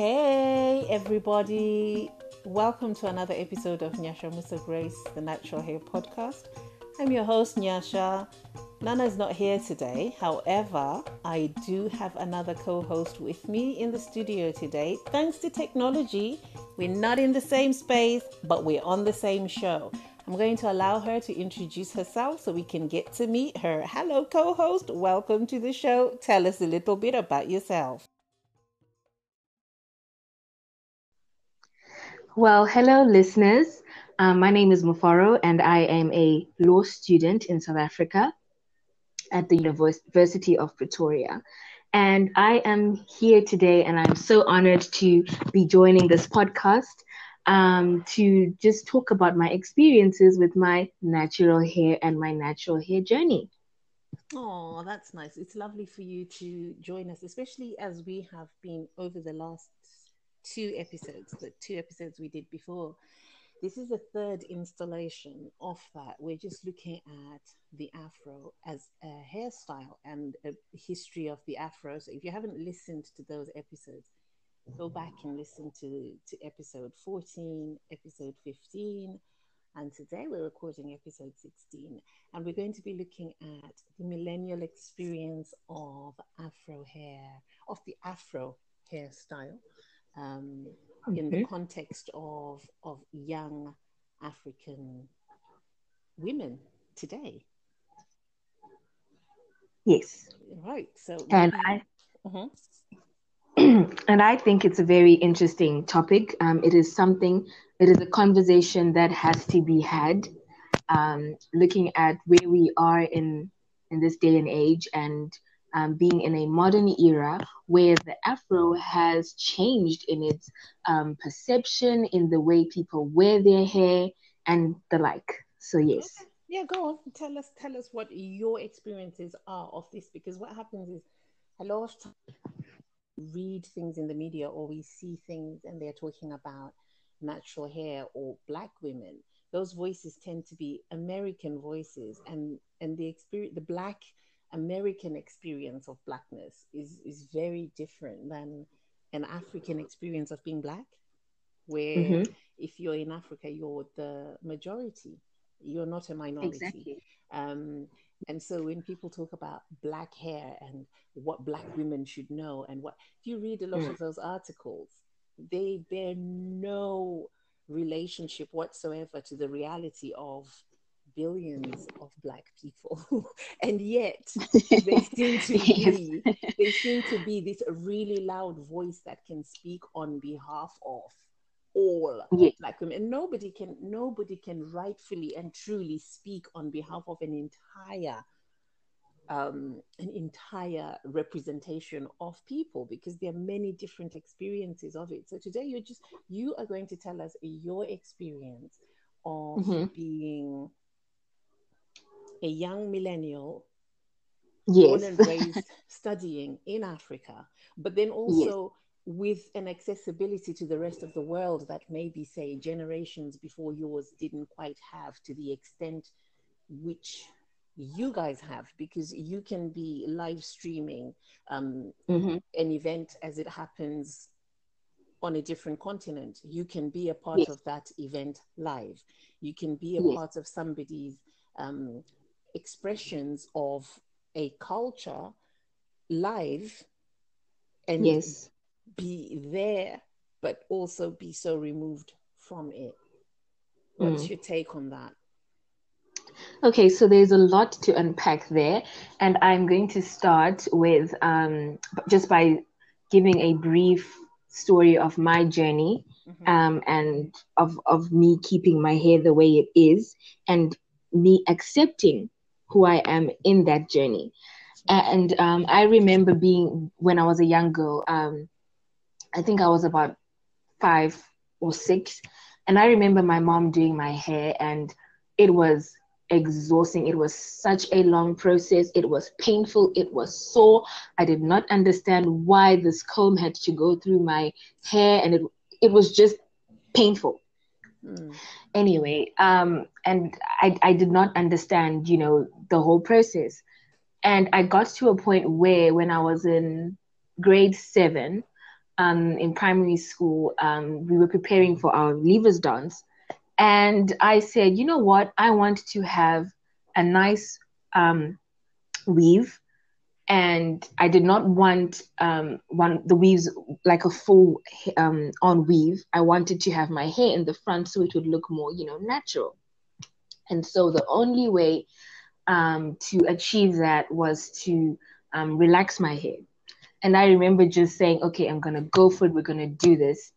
Hey, everybody. Welcome to another episode of Nyasha Musa Grace, the Natural Hair Podcast. I'm your host, Nyasha. Nana is not here today. However, I do have another co host with me in the studio today. Thanks to technology, we're not in the same space, but we're on the same show. I'm going to allow her to introduce herself so we can get to meet her. Hello, co host. Welcome to the show. Tell us a little bit about yourself. Well, hello, listeners. Um, my name is Mufaro, and I am a law student in South Africa at the University of Pretoria. And I am here today, and I'm so honored to be joining this podcast um, to just talk about my experiences with my natural hair and my natural hair journey. Oh, that's nice. It's lovely for you to join us, especially as we have been over the last two episodes, the two episodes we did before. This is the third installation of that. We're just looking at the afro as a hairstyle and a history of the afro. So if you haven't listened to those episodes, go back and listen to, to episode 14, episode 15. And today we're recording episode 16. And we're going to be looking at the millennial experience of afro hair, of the afro hairstyle um, okay. in the context of of young African women today. Yes. Right. So and I. Uh-huh. and I think it's a very interesting topic. Um, it is something, it is a conversation that has to be had, um, looking at where we are in in this day and age, and um, being in a modern era where the afro has changed in its um, perception, in the way people wear their hair, and the like. So yes. Okay. Yeah, go on. Tell us, tell us what your experiences are of this, because what happens is a lot of times read things in the media or we see things and they're talking about natural hair or black women those voices tend to be american voices and and the experience the black American experience of blackness is is very different than an African experience of being black, where mm-hmm. if you're in Africa, you're the majority, you're not a minority. Exactly. Um, and so when people talk about black hair and what black women should know, and what if you read a lot mm. of those articles, they bear no relationship whatsoever to the reality of billions of black people and yet they seem to be they seem to be this really loud voice that can speak on behalf of all yeah. black women and nobody can nobody can rightfully and truly speak on behalf of an entire um, an entire representation of people because there are many different experiences of it. So today you're just you are going to tell us your experience of mm-hmm. being a young millennial yes. born and raised studying in Africa, but then also yes. with an accessibility to the rest of the world that maybe, say, generations before yours didn't quite have to the extent which you guys have because you can be live streaming um, mm-hmm. an event as it happens on a different continent. You can be a part yes. of that event live. You can be a yes. part of somebody's um, expressions of a culture live and yes be there but also be so removed from it what's mm. your take on that okay so there's a lot to unpack there and i'm going to start with um, just by giving a brief story of my journey mm-hmm. um, and of, of me keeping my hair the way it is and me accepting who I am in that journey. And um, I remember being when I was a young girl. Um, I think I was about five or six, and I remember my mom doing my hair, and it was exhausting. It was such a long process. It was painful. It was sore. I did not understand why this comb had to go through my hair, and it it was just painful. Mm. Anyway, um, and I, I did not understand, you know, the whole process. And I got to a point where, when I was in grade seven, um, in primary school, um, we were preparing for our leavers dance. And I said, you know what? I want to have a nice um, weave. And I did not want um, one the weaves like a full um, on weave. I wanted to have my hair in the front so it would look more, you know, natural. And so the only way um, to achieve that was to um, relax my hair. And I remember just saying, okay, I'm going to go for it. We're going to do this.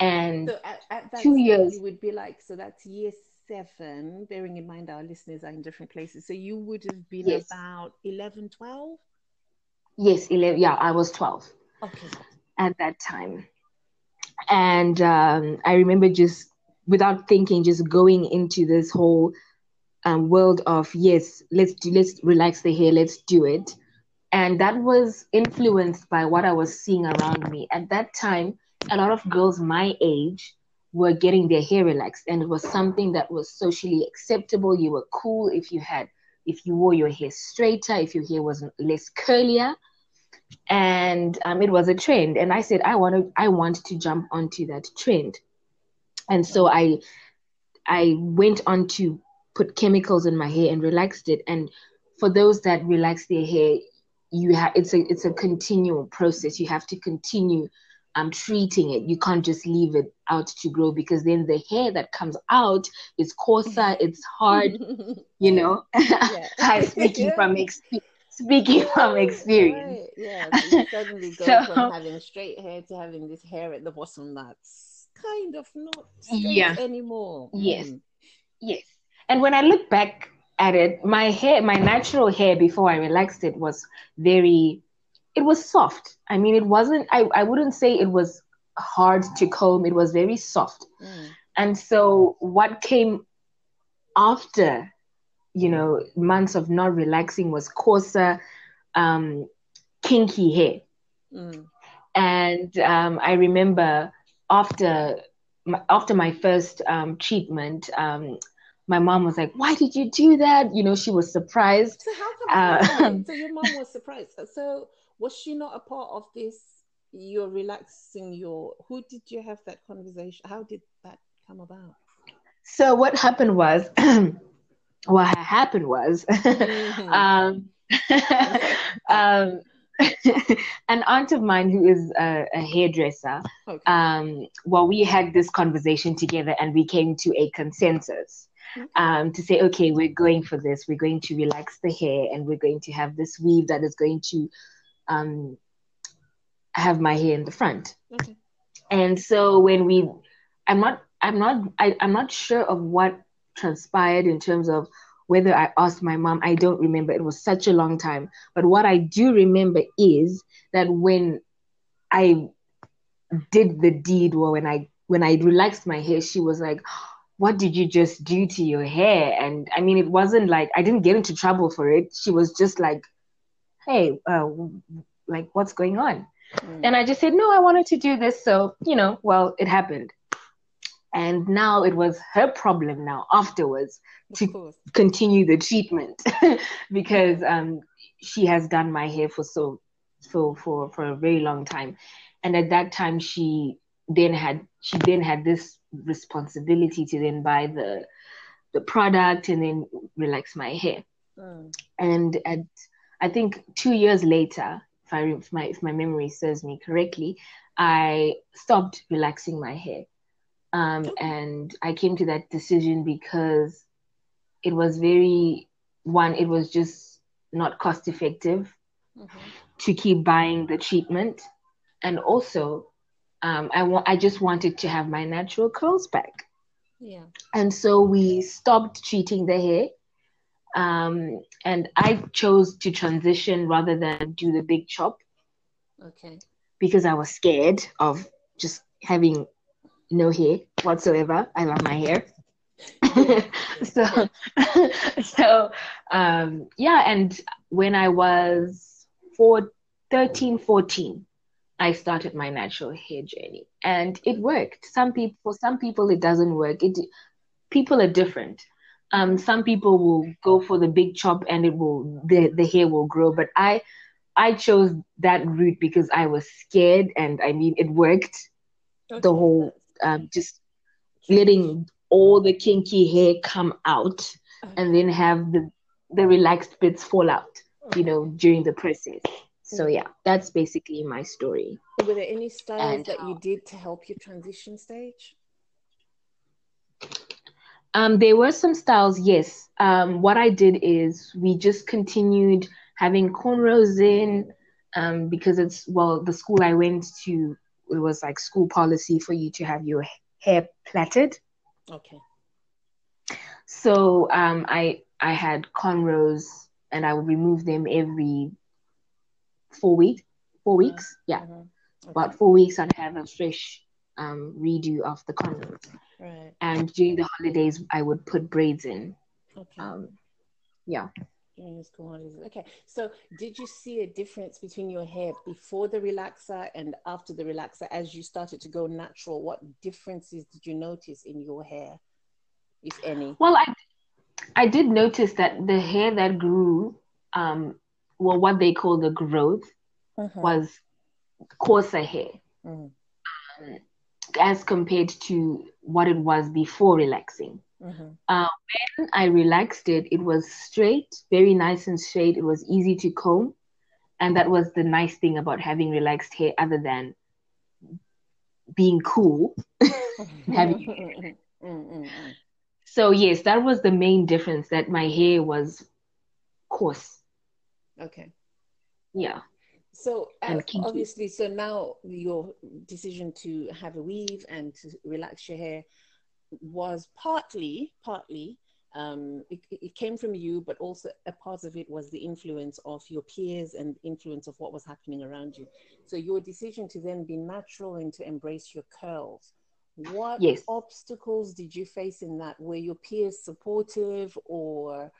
And So at, at that two years, you would be like, so that's year seven, bearing in mind our listeners are in different places. So you would have been yes, about 11, 12? yes, 11, yeah, I was 12 Okay. at that time. And um, I remember just without thinking, just going into this whole um, world of yes, let's do, let's relax the hair, let's do it. And that was influenced by what I was seeing around me. At that time, a lot of girls my age were getting their hair relaxed, and it was something that was socially acceptable. You were cool if you had, if you wore your hair straighter, if your hair was less curlier, and um, it was a trend. And I said, I want to, I want to jump onto that trend. And so I, I went on to put chemicals in my hair and relaxed it. And for those that relax their hair, you have it's a it's a continual process. You have to continue um treating it. You can't just leave it out to grow because then the hair that comes out is coarser, it's hard, you know. yeah. Speaking yeah. from ex- speaking from experience. right. Yeah. So you suddenly go So from having straight hair to having this hair at the bottom that's kind of not straight yeah, anymore. yes, Mm. yes. And when I look back at it, my hair, my natural hair before I relaxed it was very it was soft. I mean, it wasn't, I, I wouldn't say it was hard to comb, it was very soft. Mm. And so, what came after, you know, months of not relaxing was coarser, um, kinky hair. Mm. And um, I remember after my, after my first um, treatment, um, my mom was like, "Why did you do that?" You know, she was surprised. So how come? Hang on a Uh. So your mom was surprised. So was she not a part of this? You're relaxing your. Who did you have that conversation? How did that come about? so what happened was, what happened was, Mhm. um, um, an aunt of mine who is a, a hairdresser. Okay. Um, well, we had this conversation together, and we came to a consensus. Um, to say, okay, we're going for this. We're going to relax the hair and we're going to have this weave that is going to um, have my hair in the front. Okay. And so when we, I'm not, I'm not, I, I'm not sure of what transpired in terms of whether I asked my mom. I don't remember. It was such a long time. But what I do remember is that when I did the deed, or when I when I relaxed my hair, she was like, what did you just do to your hair? And I mean, it wasn't like I didn't get into trouble for it. She was just like, hey, uh, like, what's going on? Mm. And I just said, no, I wanted to do this. So, you know, well, it happened. And now it was her problem now afterwards to continue the treatment because um, she has done my hair for so, so for, for a very long time. And at that time, she then had, she then had this responsibility to then buy the the product and then relax my hair. Mm. And at I think two years later, if I if my if my memory serves me correctly, I stopped relaxing my hair. Um, and I came to that decision because it was very one, it was just not cost effective Mhm. to keep buying the treatment, and also um, I want I just wanted to have my natural curls back. Yeah. And so we stopped treating the hair. Um, and I chose to transition rather than do the big chop Okay. because I was scared of just having no hair whatsoever. I love my hair. So so um yeah and when i was four, 13 14 i started my natural hair journey and it worked some people for some people it doesn't work it people are different um some people will go for the big chop and it will the, the hair will grow but i I chose that route because I was scared, and I mean, it worked. Okay. The whole um, just letting all the kinky hair come out, and then have the the relaxed bits fall out, you know, during the process. So yeah, that's basically my story. Were there any styles and, that you did to help your transition stage? Um, there were some styles, yes. Um, what I did is we just continued having cornrows in um, because it's, well, the school I went to, it was like school policy for you to have your hair plaited. Okay. So um, I I had cornrows and I would remove them every four weeks. Four weeks, yeah. Mm-hmm. Okay. About four weeks, I'd have a fresh um, redo of the cornrows. Right. And during the holidays, I would put braids in. Okay. Um, yeah. During the school holidays. Okay. So, did you see a difference between your hair before the relaxer and after the relaxer as you started to go natural? What differences did you notice in your hair, if any? Well, I I did notice that the hair that grew, um, well, what they call the growth, mm-hmm. was coarser hair. Um, as compared to what it was before relaxing. Mm-hmm. Uh, when I relaxed it, it was straight, very nice and straight. It was easy to comb. And that was the nice thing about having relaxed hair, other than being cool. having mm-hmm. so, yes, that was the main difference that my hair was coarse. Okay. Yeah. So uh, obviously, so now your decision to have a weave and to relax your hair was partly, partly, um, it, it, came from you, but also a part of it was the influence of your peers and influence of what was happening around you. So your decision to then be natural and to embrace your curls. What yes. obstacles did you face in that? Were your peers supportive or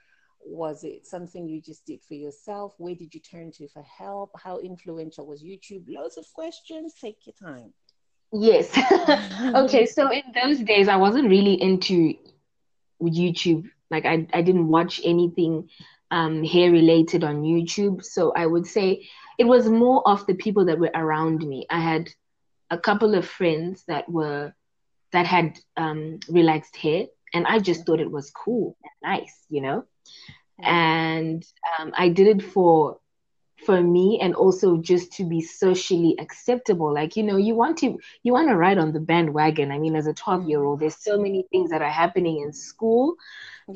was it something you just did for yourself? Where did you turn to for help? How influential was YouTube? Loads of questions. Take your time. Yes. okay. So in those days, I wasn't really into YouTube. Like I, I didn't watch anything um, hair related on YouTube. So I would say it was more of the people that were around me. I had a couple of friends that were that had um, relaxed hair, and I just thought it was cool and nice, you know? And um, I did it for for me and also just to be socially acceptable. Like you know you want to you want to ride on the bandwagon. I mean as a 12 year old there's so many things that are happening in school.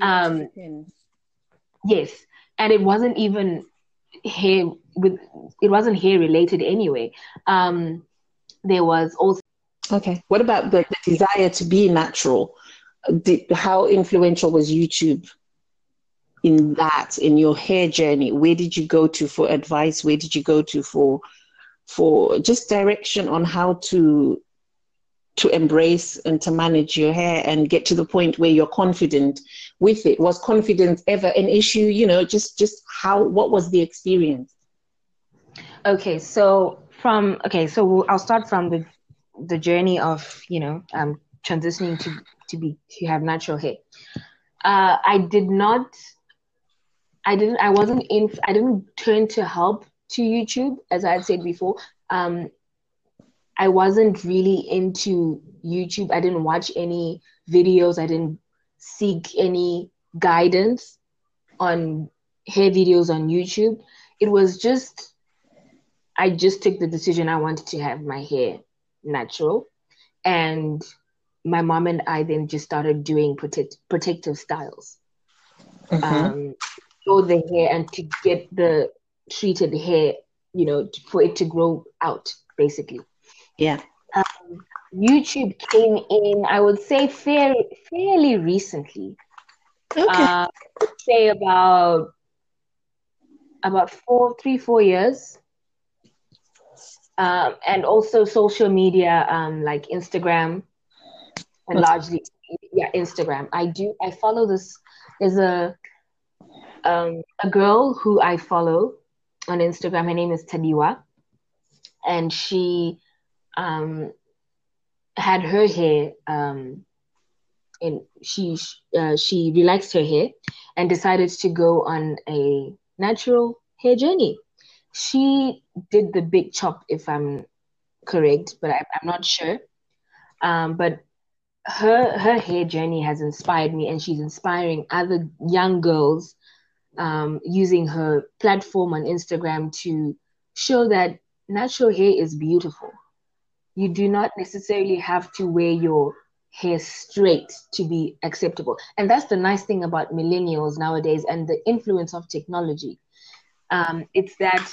Um yes. And it wasn't even hair with it wasn't hair related anyway. Um there was also okay. What about the, the desire to be natural Did, how influential was youtube in that in your hair journey? Where did you go to for advice? Where did you go to for for just direction on how to to embrace and to manage your hair and get to the point where you're confident with it? Was confidence ever an issue? You know just just how what was the experience? Okay so from okay so i'll start from the the journey of you know um transitioning to to be to have natural hair uh i did not I didn't I wasn't in I didn't turn to help to YouTube as I had said before. Um, I wasn't really into YouTube. I didn't watch any videos. I didn't seek any guidance on hair videos on YouTube. It was just I just took the decision I wanted to have my hair natural and my mom and I then just started doing protect, protective styles. Mm-hmm. Um, grow the hair and to get the treated hair, you know, for it to grow out, basically. Yeah. Um, YouTube came in, I would say, fairly fairly recently. Okay. Uh, say about about four, three, four years. Um, and also social media, um, like Instagram, and largely, yeah, Instagram. I do. I follow this. There's a um, a girl who I follow on Instagram. Her name is Tadiwa, and she um, had her hair. Um, and she uh, she relaxed her hair and decided to go on a natural hair journey. she did the big chop, if I'm correct, but I, am not sure. Um, but her her hair journey has inspired me, and she's inspiring other young girls um, using her platform on Instagram to show that natural hair is beautiful. You do not necessarily have to wear your hair straight to be acceptable. And that's the nice thing about millennials nowadays and the influence of technology. Um, it's that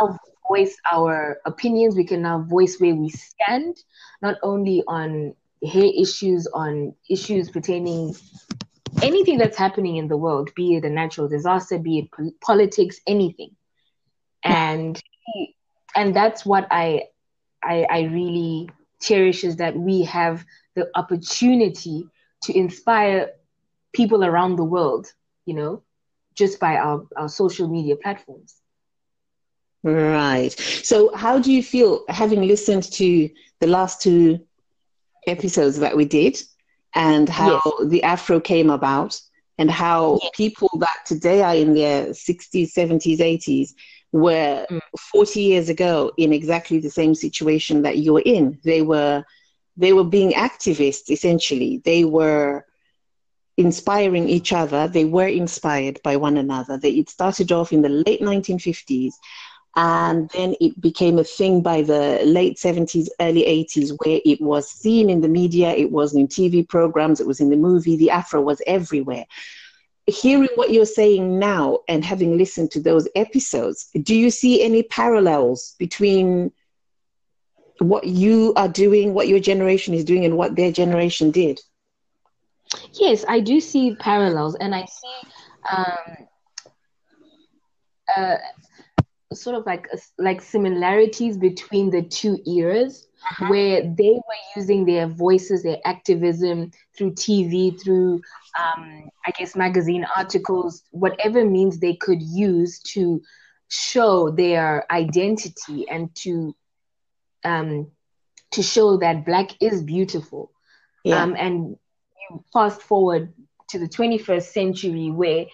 now voice our opinions, we can now voice where we stand, not only on hair issues, on issues pertaining anything that's happening in the world, be it a natural disaster, be it po- politics, anything. And and that's what I I, I really cherish is that we have the opportunity to inspire people around the world, you know, just by our, our social media platforms. Right. So, how do you feel having listened to the last two episodes that we did and how yes. the Afro came about and how yes. people that today are in their 60s, 70s, 80s were mm. 40 years ago in exactly the same situation that you're in. They were they were being activists essentially. They were inspiring each other. They were inspired by one another. They, it started off in the late 1950s and then it became a thing by the late 70s, early 80s, where it was seen in the media, it was in TV programs, it was in the movie, the Afro was everywhere hearing what you're saying now and having listened to those episodes, do you see any parallels between what you are doing, what your generation is doing, and what their generation did? Yes, I do see parallels, and I see um, uh, sort of like like similarities between the two eras, uh-huh. where they were using their voices, their activism through TV, through um, I guess, magazine articles, whatever means they could use to show their identity and to um, to show that black is beautiful. Yeah. Um, and you fast forward to the 21st century where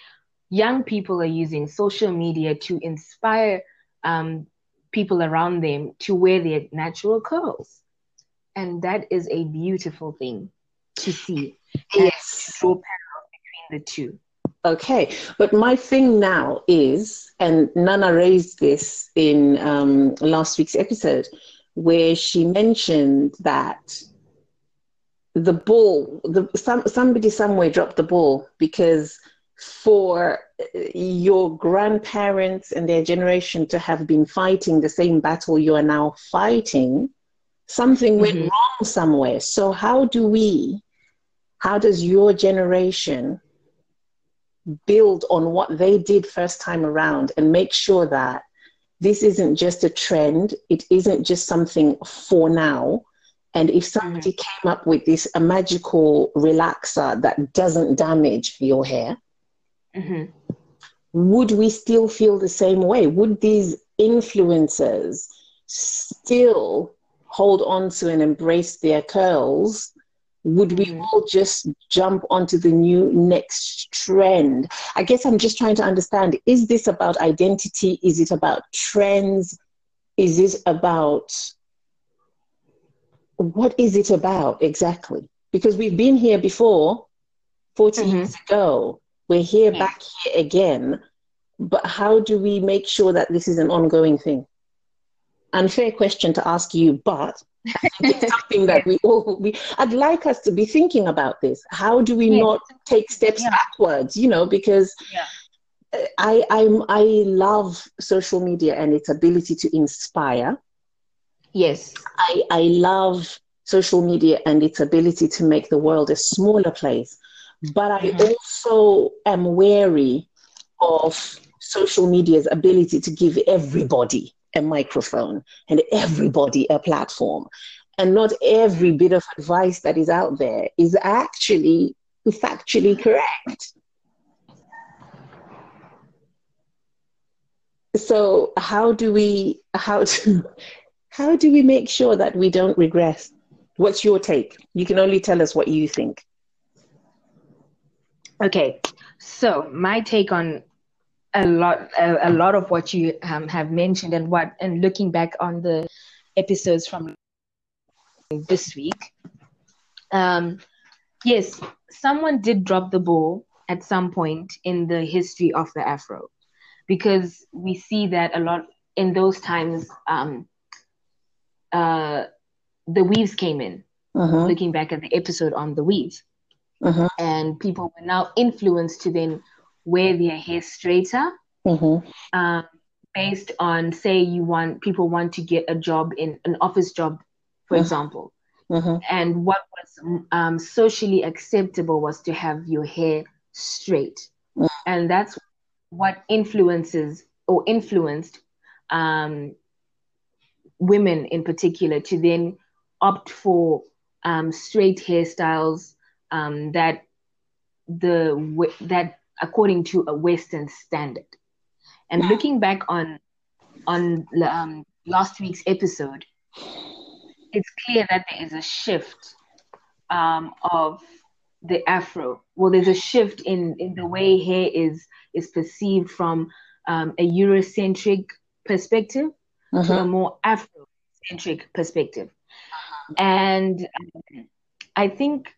young people are using social media to inspire um, people around them to wear their natural curls. And that is a beautiful thing to see. Yes. Draw parallels between the two. Okay, but my thing now is, and Nana raised this in um, last week's episode, where she mentioned that the ball, the, some, somebody somewhere dropped the ball because for your grandparents and their generation to have been fighting the same battle you are now fighting, something went mm-hmm. wrong somewhere. So, how do we how does your generation build on what they did first time around and make sure that this isn't just a trend, it isn't just something for now. And if somebody mm-hmm. came up with this a magical relaxer that doesn't damage your hair, mm-hmm. would we still feel the same way? Would these influencers still hold on to and embrace their curls would we mm. all just jump onto the new next trend? I guess I'm just trying to understand is this about identity? Is it about trends? Is it about what is it about exactly? Because we've been here before 40 mm-hmm. years ago. We're here yeah. back here again. But how do we make sure that this is an ongoing thing? Unfair question to ask you, but it's something that we all we I'd like us to be thinking about this. How do we yeah. not take steps yeah. backwards? You know, because. I I'm I love social media and its ability to inspire. Yes. I, I love social media and its ability to make the world a smaller place. But I mm-hmm. also am wary of social media's ability to give everybody a microphone and everybody a platform. And not every bit of advice that is out there is actually factually correct. So how do we how do how do we make sure that we don't regress? What's your take? You can only tell us what you think. Okay. So my take on a lot a, a lot of what you um, have mentioned and what and looking back on the episodes from this week um yes someone did drop the ball at some point in the history of the afro because we see that a lot in those times um uh the weaves came in Uh-huh. looking back at the episode on the weaves Uh-huh. and people were now influenced to then wear their hair straighter Uh-huh. um, based on say you want people want to get a job in an office job for Mhm. example Uh-huh. and what was um, socially acceptable was to have your hair straight Mhm. and that's what influences or influenced um, women in particular to then opt for um, straight hairstyles um, that the that according to a Western standard. And looking back on on um, last week's episode, it's clear that there is a shift um, of the afro. Well, there's a shift in in the way hair is is perceived from um, a Eurocentric perspective to a Uh-huh. more Afrocentric perspective. And um, I think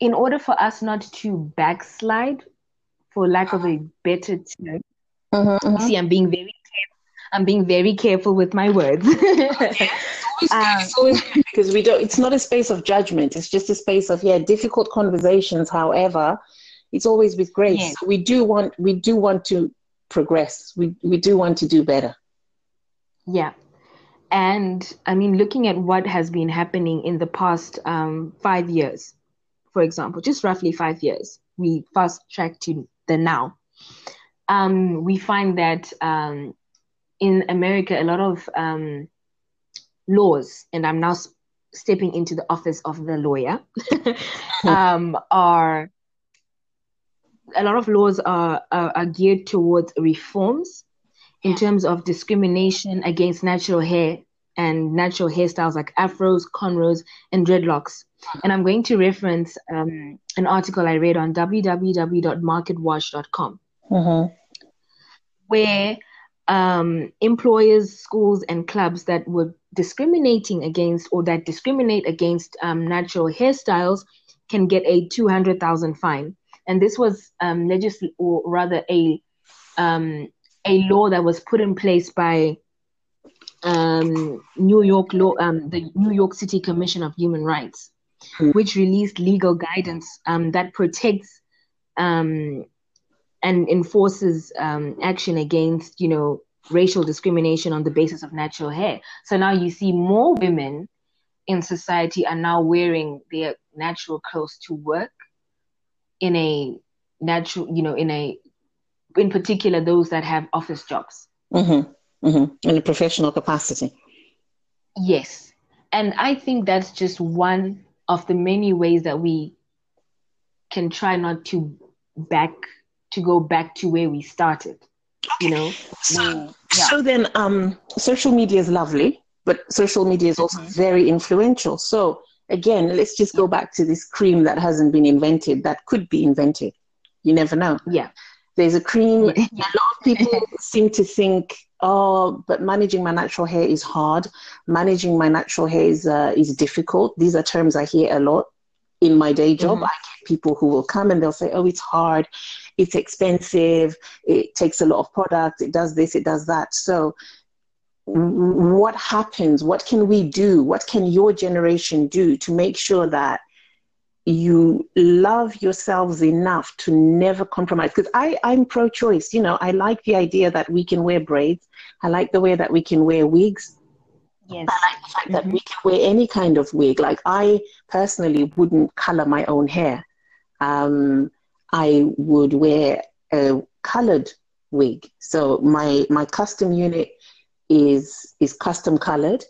in order for us not to backslide, for lack of a better term, Uh-huh. you see, I'm being very careful. I'm being very careful with my words. Um, It's always because we don't it's not a space of judgment it's just a space of yeah difficult conversations however it's always with grace Yes. we do want we do want to progress we we do want to do better Yeah. And I mean, looking at what has been happening in the past um, five years, for example, just roughly five years, we fast track to the now. Um, we find that um, in America, a lot of um, laws, and I'm now s- stepping into the office of the lawyer, um, are a lot of laws are, are, are geared towards reforms in terms of discrimination against natural hair and natural hairstyles like afros, cornrows, and dreadlocks. And I'm going to reference um, an article I read on www.marketwatch.com uh-huh. where um, employers, schools, and clubs that were discriminating against or that discriminate against um, natural hairstyles can get a 200,000 fine. And this was um, legisl- or rather a um, a law that was put in place by um, New York law, um, the New York City Commission of Human Rights. Which released legal guidance um, that protects um, and enforces um, action against, you know, racial discrimination on the basis of natural hair. So now you see more women in society are now wearing their natural clothes to work in a natural, you know, in a, in particular, those that have office jobs. Uh-huh. Uh-huh. in a professional capacity Yes. And I think that's just one of the many ways that we can try not to back to go back to where we started. You know? so, yeah. so then um social media is lovely but social media is also Mhm. very influential so again let's just go back to this cream that hasn't been invented that could be invented you never know Yeah. there's a cream a lot of people seem to think oh but managing my natural hair is hard. Managing my natural hair is, uh, is difficult. These are terms i hear a lot in my day job. Mhm. i get people who will come and they'll say oh it's hard. It's expensive. It takes a lot of product. it does this. It does that. So what happens? What can we do? What can your generation do to make sure that you love yourselves enough to never compromise because i i'm pro-choice you know i like the idea that we can wear braids i like the way that we can wear wigs Yes. I like the fact that we can wear any kind of wig. Like I personally wouldn't color my own hair. Um, I would wear a colored wig. So my my custom unit is is custom colored.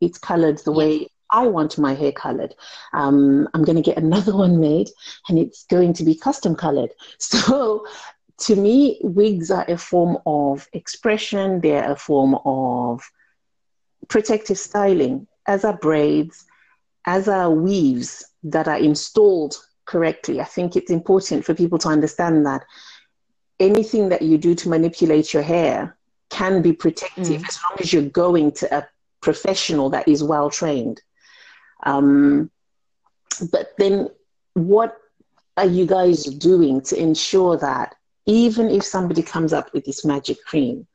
It's colored the way I want my hair colored. Um, I'm going to get another one made, and it's going to be custom colored. So. To me, wigs are a form of expression. They're a form of protective styling, as are braids, as are weaves that are installed correctly. I think it's important for people to understand that anything that you do to manipulate your hair can be protective mm. as long as you're going to a professional that is well trained. Um, but then, what are you guys doing to ensure that even if somebody comes up with this magic cream,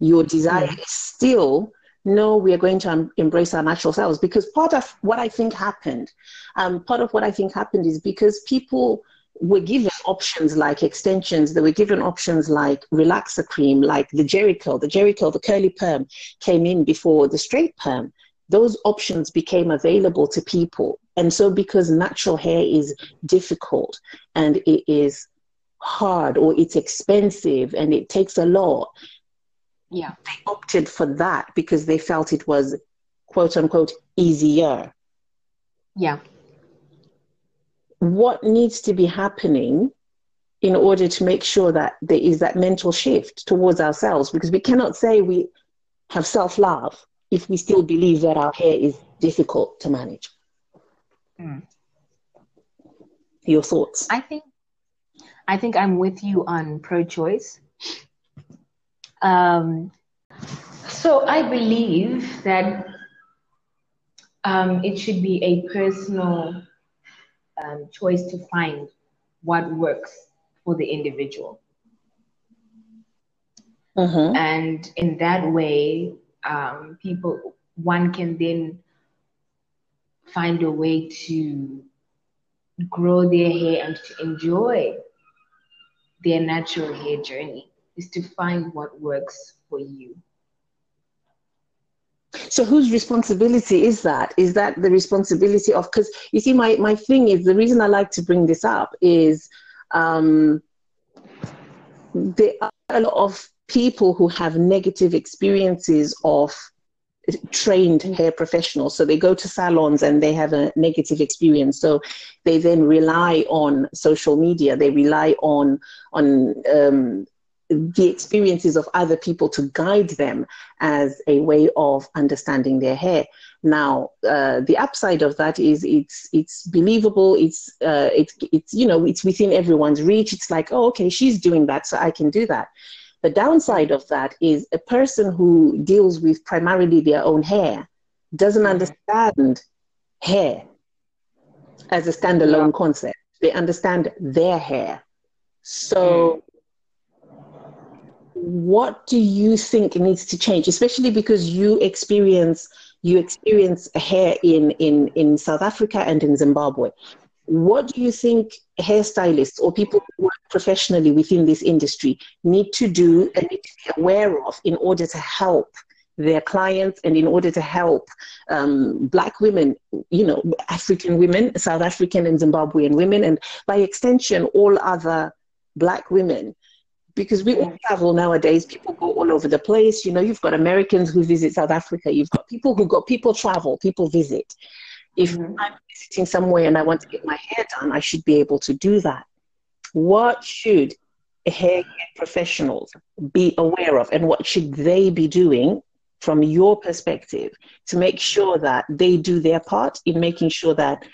your desire mm. is still no, we are going to um, embrace our natural selves? Because part of what I think happened, um, part of what I think happened is because people were given options like extensions, they were given options like relaxer cream, like the Jheri curl. The Jheri curl, the curly perm came in before the straight perm. Those options became available to people. And so, because natural hair is difficult and it is hard or it's expensive and it takes a lot, yeah, they opted for that because they felt it was quote unquote easier. Yeah what needs to be happening in order to make sure that there is that mental shift towards ourselves because we cannot say we have self love if we still believe that our hair is difficult to manage. Mm. Your thoughts? I think I think I'm with you on pro choice. Um, so I believe that um, it should be a personal um, choice to find what works for the individual. Mm-hmm. And in that way, um, people, one can then find a way to grow their hair and to enjoy their natural hair journey is to find what works for you. So whose responsibility is that? Is that the responsibility of? Because you see, my my thing is the reason I like to bring this up is um, there are a lot of people who have negative experiences of trained hair professionals. So they go to salons and they have a negative experience. So they then rely on social media. They rely on on um, the experiences of other people to guide them as a way of understanding their hair. Now, uh, the upside of that is it's it's believable. It's uh, it's it's you know it's within everyone's reach. It's like oh okay she's doing that so I can do that. The downside of that is a person who deals with primarily their own hair doesn't mm-hmm. understand hair as a standalone yeah. concept. They understand their hair. So what do you think needs to change, especially because you experience you experience hair in, in, in South Africa and in Zimbabwe. What do you think hairstylists or people who work professionally within this industry need to do and need to be aware of in order to help their clients and in order to help um, black women, you know, African women, South African and Zimbabwean women, and by extension, all other black women because we all travel nowadays. People go all over the place. You know, you've got Americans who visit South Africa. You've got people who go, people travel, people visit. If mm-hmm. I'm visiting somewhere and I want to get my hair done, I should be able to do that. What should hair professionals be aware of and what should they be doing from your perspective to make sure that they do their part in making sure that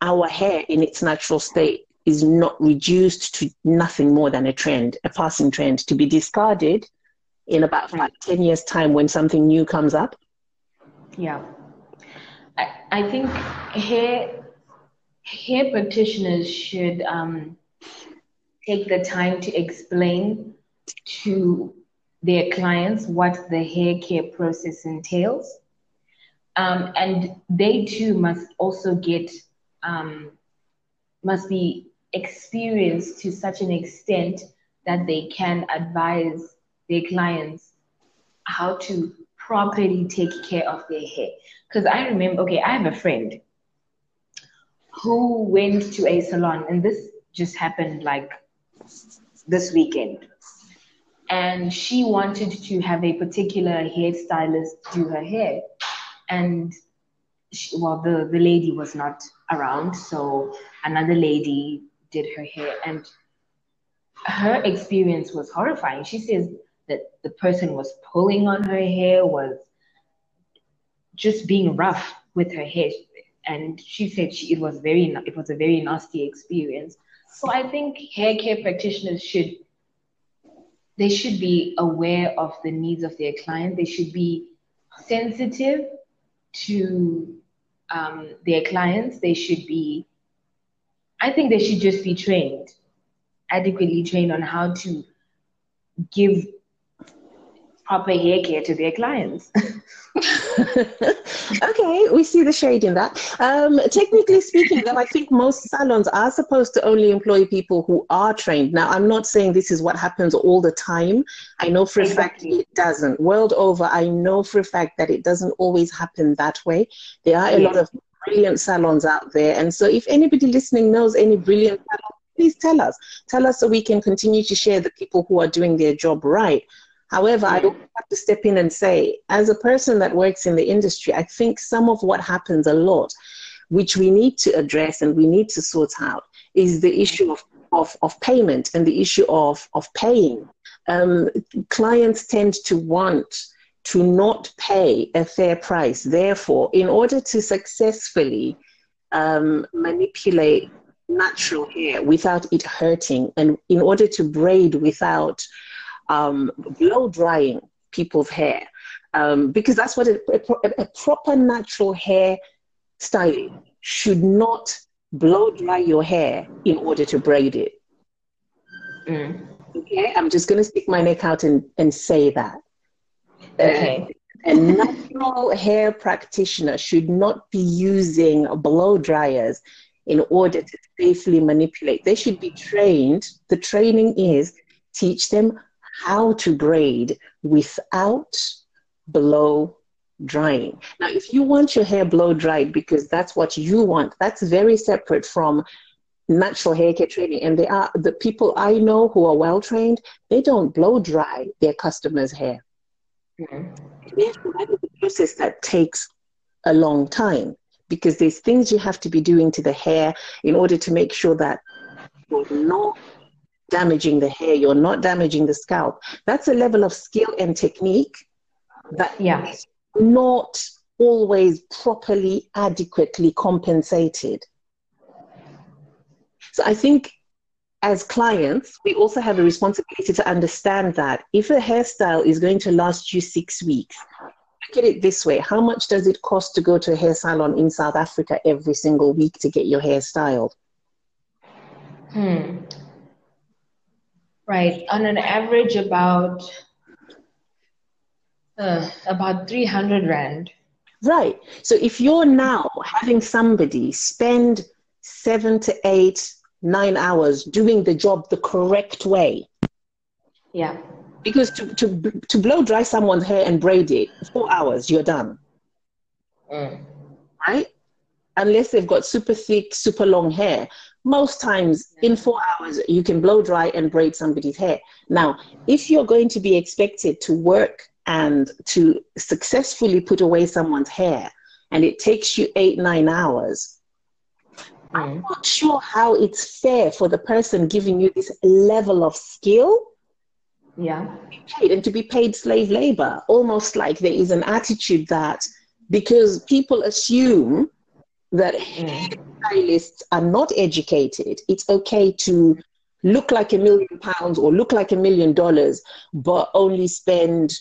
our hair in its natural state is not reduced to nothing more than a trend, a passing trend, to be discarded in about five, 10 years' time when something new comes up? Yeah. I, I think hair, hair practitioners should um, take the time to explain to their clients what the hair care process entails. Um, and they too must also get, um, must be experienced to such an extent that they can advise their clients how to properly take care of their hair. Because I remember, okay, I have a friend who went to a salon, and this just happened like this weekend. And she wanted to have a particular hairstylist do her hair. And she, well, the, the lady was not around, so another lady did her hair and her experience was horrifying. She says that the person was pulling on her hair, was just being rough with her hair, and she said she, it was very it was a very nasty experience. So I think hair care practitioners should they should be aware of the needs of their client. They should be sensitive to um, their clients. They should be, I think they should just be trained, adequately trained on how to give proper hair care to their clients. okay, we see the shade in that. Um, technically speaking, though, I think most salons are supposed to only employ people who are trained. Now, I'm not saying this is what happens all the time. I know for exactly. a fact it doesn't. World over, I know for a fact that it doesn't always happen that way. There are a yes. lot of brilliant salons out there. And so, if anybody listening knows any brilliant salons, please tell us. Tell us so we can continue to share the people who are doing their job right. However, I don't have to step in and say, as a person that works in the industry, I think some of what happens a lot, which we need to address and we need to sort out, is the issue of, of, of payment and the issue of, of paying. Um, clients tend to want to not pay a fair price. Therefore, in order to successfully um, manipulate natural hair without it hurting, and in order to braid without um, blow drying people's hair um, because that's what a, a, a, proper natural hair styling should not blow dry your hair in order to braid it. Mm. Okay, I'm just going to stick my neck out and, and say that. Okay. Uh, a natural hair practitioner should not be using blow dryers in order to safely manipulate. They should be trained. The training is teach them how to braid without blow drying. Now, if you want your hair blow dried because that's what you want, that's very separate from natural hair care training. And they are the people I know who are well trained, they don't blow dry their customers' hair. Mm-hmm. That is a process that takes a long time because there's things you have to be doing to the hair in order to make sure that you're not damaging the hair, you're not damaging the scalp. That's a level of skill and technique that yeah. is not always properly, adequately compensated. So I think as clients, we also have a responsibility to understand that if a hairstyle is going to last you six weeks, look at it this way how much does it cost to go to a hair salon in South Africa every single week to get your hair styled? Hmm. Right. On an average, about uh, about 300 rand. Right. So if you're now having somebody spend seven to eight, nine hours doing the job the correct way. Yeah. Because to, to, to blow dry someone's hair and braid it, four hours, you're done. Mm. Right? Unless they've got super thick, super long hair most times in four hours you can blow dry and braid somebody's hair. Now if you're going to be expected to work and to successfully put away someone's hair and it takes you eight nine hours i'm not sure how it's fair for the person giving you this level of skill yeah. paid and to be paid slave labor. Almost like there is an attitude that because people assume that mm. stylists are not educated. It's okay to look like a million pounds or look like a million dollars, but only spend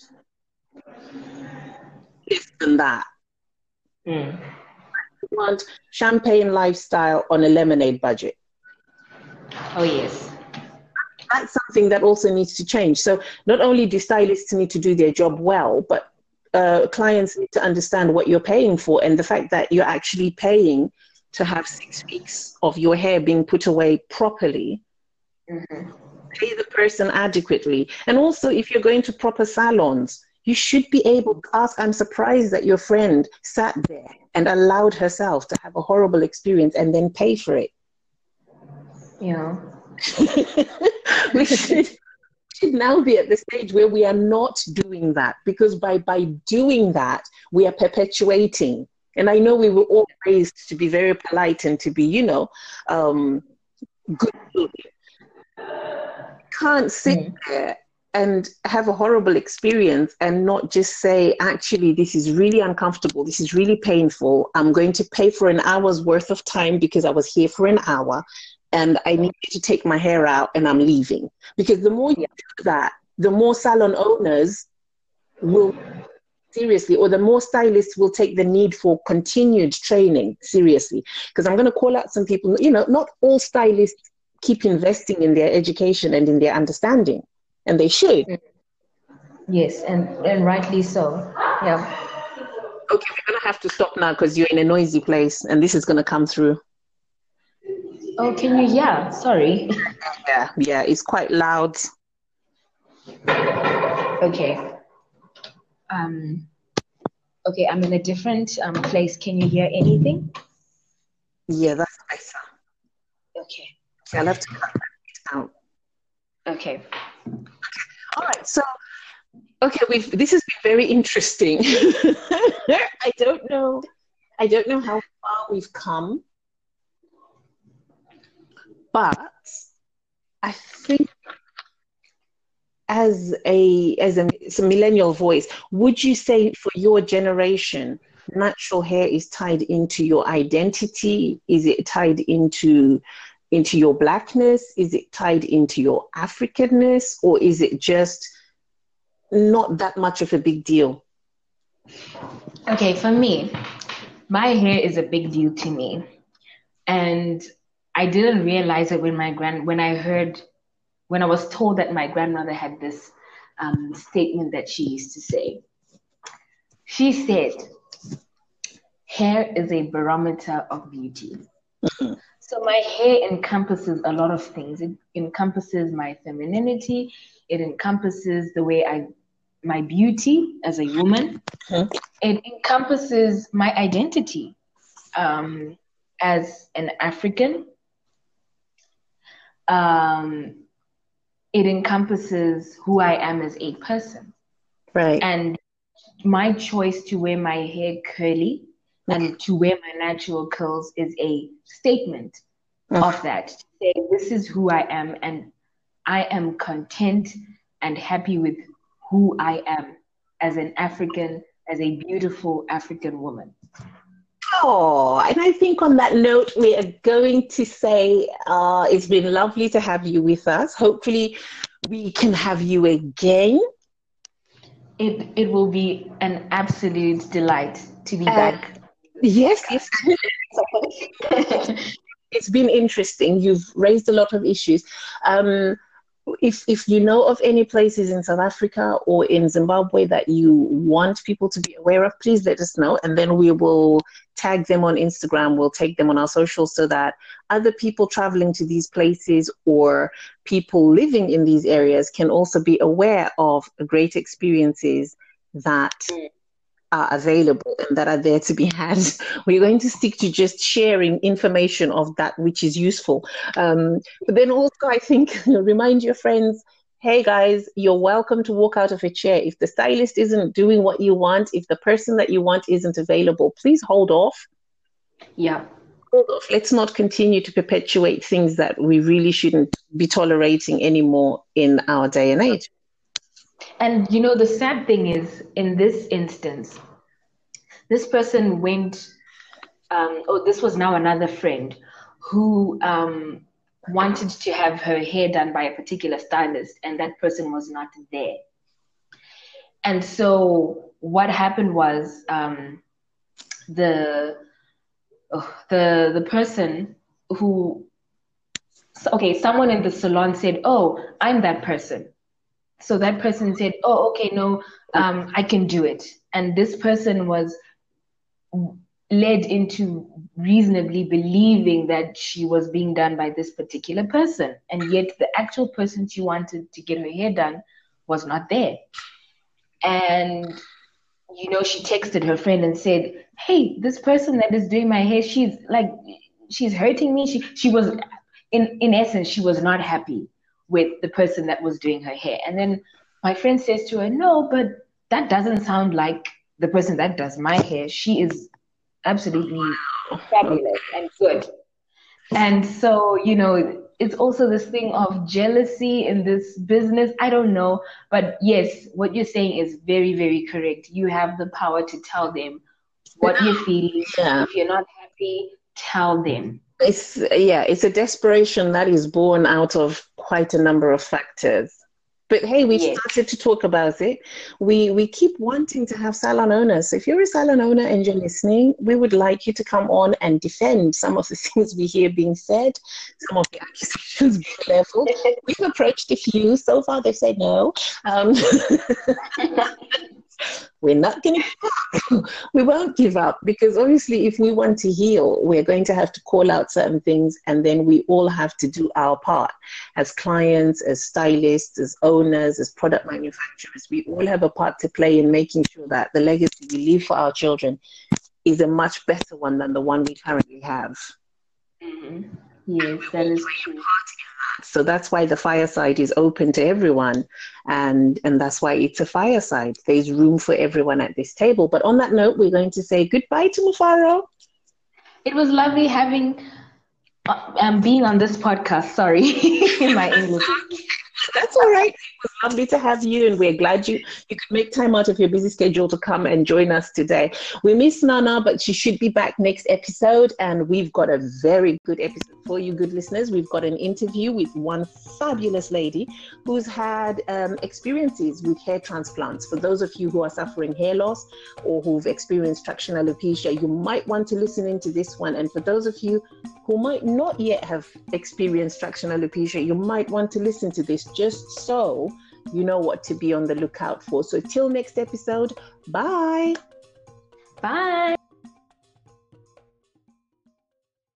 less than that. Mm. want champagne lifestyle on a lemonade budget. Oh, yes. That's something that also needs to change. So, not only do stylists need to do their job well, but uh, clients need to understand what you're paying for and the fact that you're actually paying to have six weeks of your hair being put away properly. Mm-hmm. Pay the person adequately. And also, if you're going to proper salons, you should be able to ask. I'm surprised that your friend sat there and allowed herself to have a horrible experience and then pay for it. Yeah. we should should now be at the stage where we are not doing that because by, by doing that, we are perpetuating. And I know we were all raised to be very polite and to be, you know, um, good. Can't sit mm. there and have a horrible experience and not just say, actually, this is really uncomfortable, this is really painful. I'm going to pay for an hour's worth of time because I was here for an hour and I need to take my hair out and I'm leaving. Because the more you do that, the more salon owners will seriously, or the more stylists will take the need for continued training seriously. Because I'm going to call out some people, you know, not all stylists keep investing in their education and in their understanding, and they should. Mm. Yes, and, and rightly so. Yeah. Okay, we're going to have to stop now because you're in a noisy place and this is going to come through. Oh, can you? Yeah, sorry. Yeah, yeah, it's quite loud. Okay. Um, okay, I'm in a different um, place. Can you hear anything? Yeah, that's better. Okay. I'll have to cut that out. Okay. All right, so okay, we've this has been very interesting. I don't know, I don't know how far we've come, but I think as a as a, a millennial voice, would you say for your generation, natural hair is tied into your identity? Is it tied into into your blackness? Is it tied into your Africanness, or is it just not that much of a big deal? Okay, for me, my hair is a big deal to me, and I didn't realize it when my grand when I heard when I was told that my grandmother had this um, statement that she used to say. She said, "Hair is a barometer of beauty." Mm-hmm. So my hair encompasses a lot of things. It encompasses my femininity. It encompasses the way I, my beauty as a woman. Mm-hmm. It encompasses my identity um, as an African. Um, it encompasses who I am as a person. Right. And my choice to wear my hair curly and to wear my natural curls is a statement mm. of that. Say this is who I am and I am content and happy with who I am as an African, as a beautiful African woman. Oh, and I think on that note, we are going to say uh, it's been lovely to have you with us. Hopefully, we can have you again. It, it will be an absolute delight to be uh, back. Yes, yes. it's been interesting. You've raised a lot of issues. Um, if if you know of any places in South Africa or in Zimbabwe that you want people to be aware of, please let us know, and then we will tag them on Instagram. We'll take them on our socials so that other people traveling to these places or people living in these areas can also be aware of great experiences that mm are available and that are there to be had. We're going to stick to just sharing information of that which is useful. Um, but then also, I think, remind your friends hey guys, you're welcome to walk out of a chair. If the stylist isn't doing what you want, if the person that you want isn't available, please hold off. Yeah. Hold off. Let's not continue to perpetuate things that we really shouldn't be tolerating anymore in our day and age. And you know, the sad thing is, in this instance, this person went, um, oh, this was now another friend who um, wanted to have her hair done by a particular stylist, and that person was not there. And so, what happened was um, the oh, the the person who okay, someone in the salon said, "Oh, I'm that person." So that person said oh okay no um, i can do it. And this person was led into reasonably believing that she was being done by this particular person. And yet the actual person she wanted to get her hair done was not there. And you know she texted her friend and said hey this person that is doing my hair she's like she's hurting me. She she was in in essence she was not happy with the person that was doing her hair. And then my friend says to her, No, but that doesn't sound like the person that does my hair. She is absolutely fabulous and good. And so, you know, it's also this thing of jealousy in this business. I don't know. But yes, what you're saying is very, very correct. You have the power to tell them what you're feeling. Yeah. If you're not happy, tell them it's yeah it's a desperation that is born out of quite a number of factors But hey, we yes. started to talk about it. We we keep wanting to have salon owners. So if you're a salon owner and you're listening, we would like you to come on and defend some of the things we hear being said, some of the accusations being leveled. We've approached a few. So far, they've said no. Um, we're not going to we won't give up because obviously if we want to heal we're going to have to call out certain things and then we all have to do our part. As clients as stylists as owners as product manufacturers we all have a part to play in making sure that the legacy we leave for our children is a much better one than the one we currently have. Mm-hmm. yes that is true so that's why the fireside is open to everyone. And, and that's why it's a fireside. There's room for everyone at this table. But on that note, we're going to say goodbye to Mufaro. It was lovely having, uh, um, being on this podcast. Sorry, in my English. That's all right. Lovely to have you, and we're glad you you could make time out of your busy schedule to come and join us today. We miss Nana, but she should be back next episode, and we've got a very good episode for you, good listeners. We've got an interview with one fabulous lady who's had um, experiences with hair transplants. For those of you who are suffering hair loss or who've experienced traction alopecia, you might want to listen into this one. And for those of you who might not yet have experienced traction alopecia, you might want to listen to this just so you know what to be on the lookout for. So, till next episode, bye. Bye.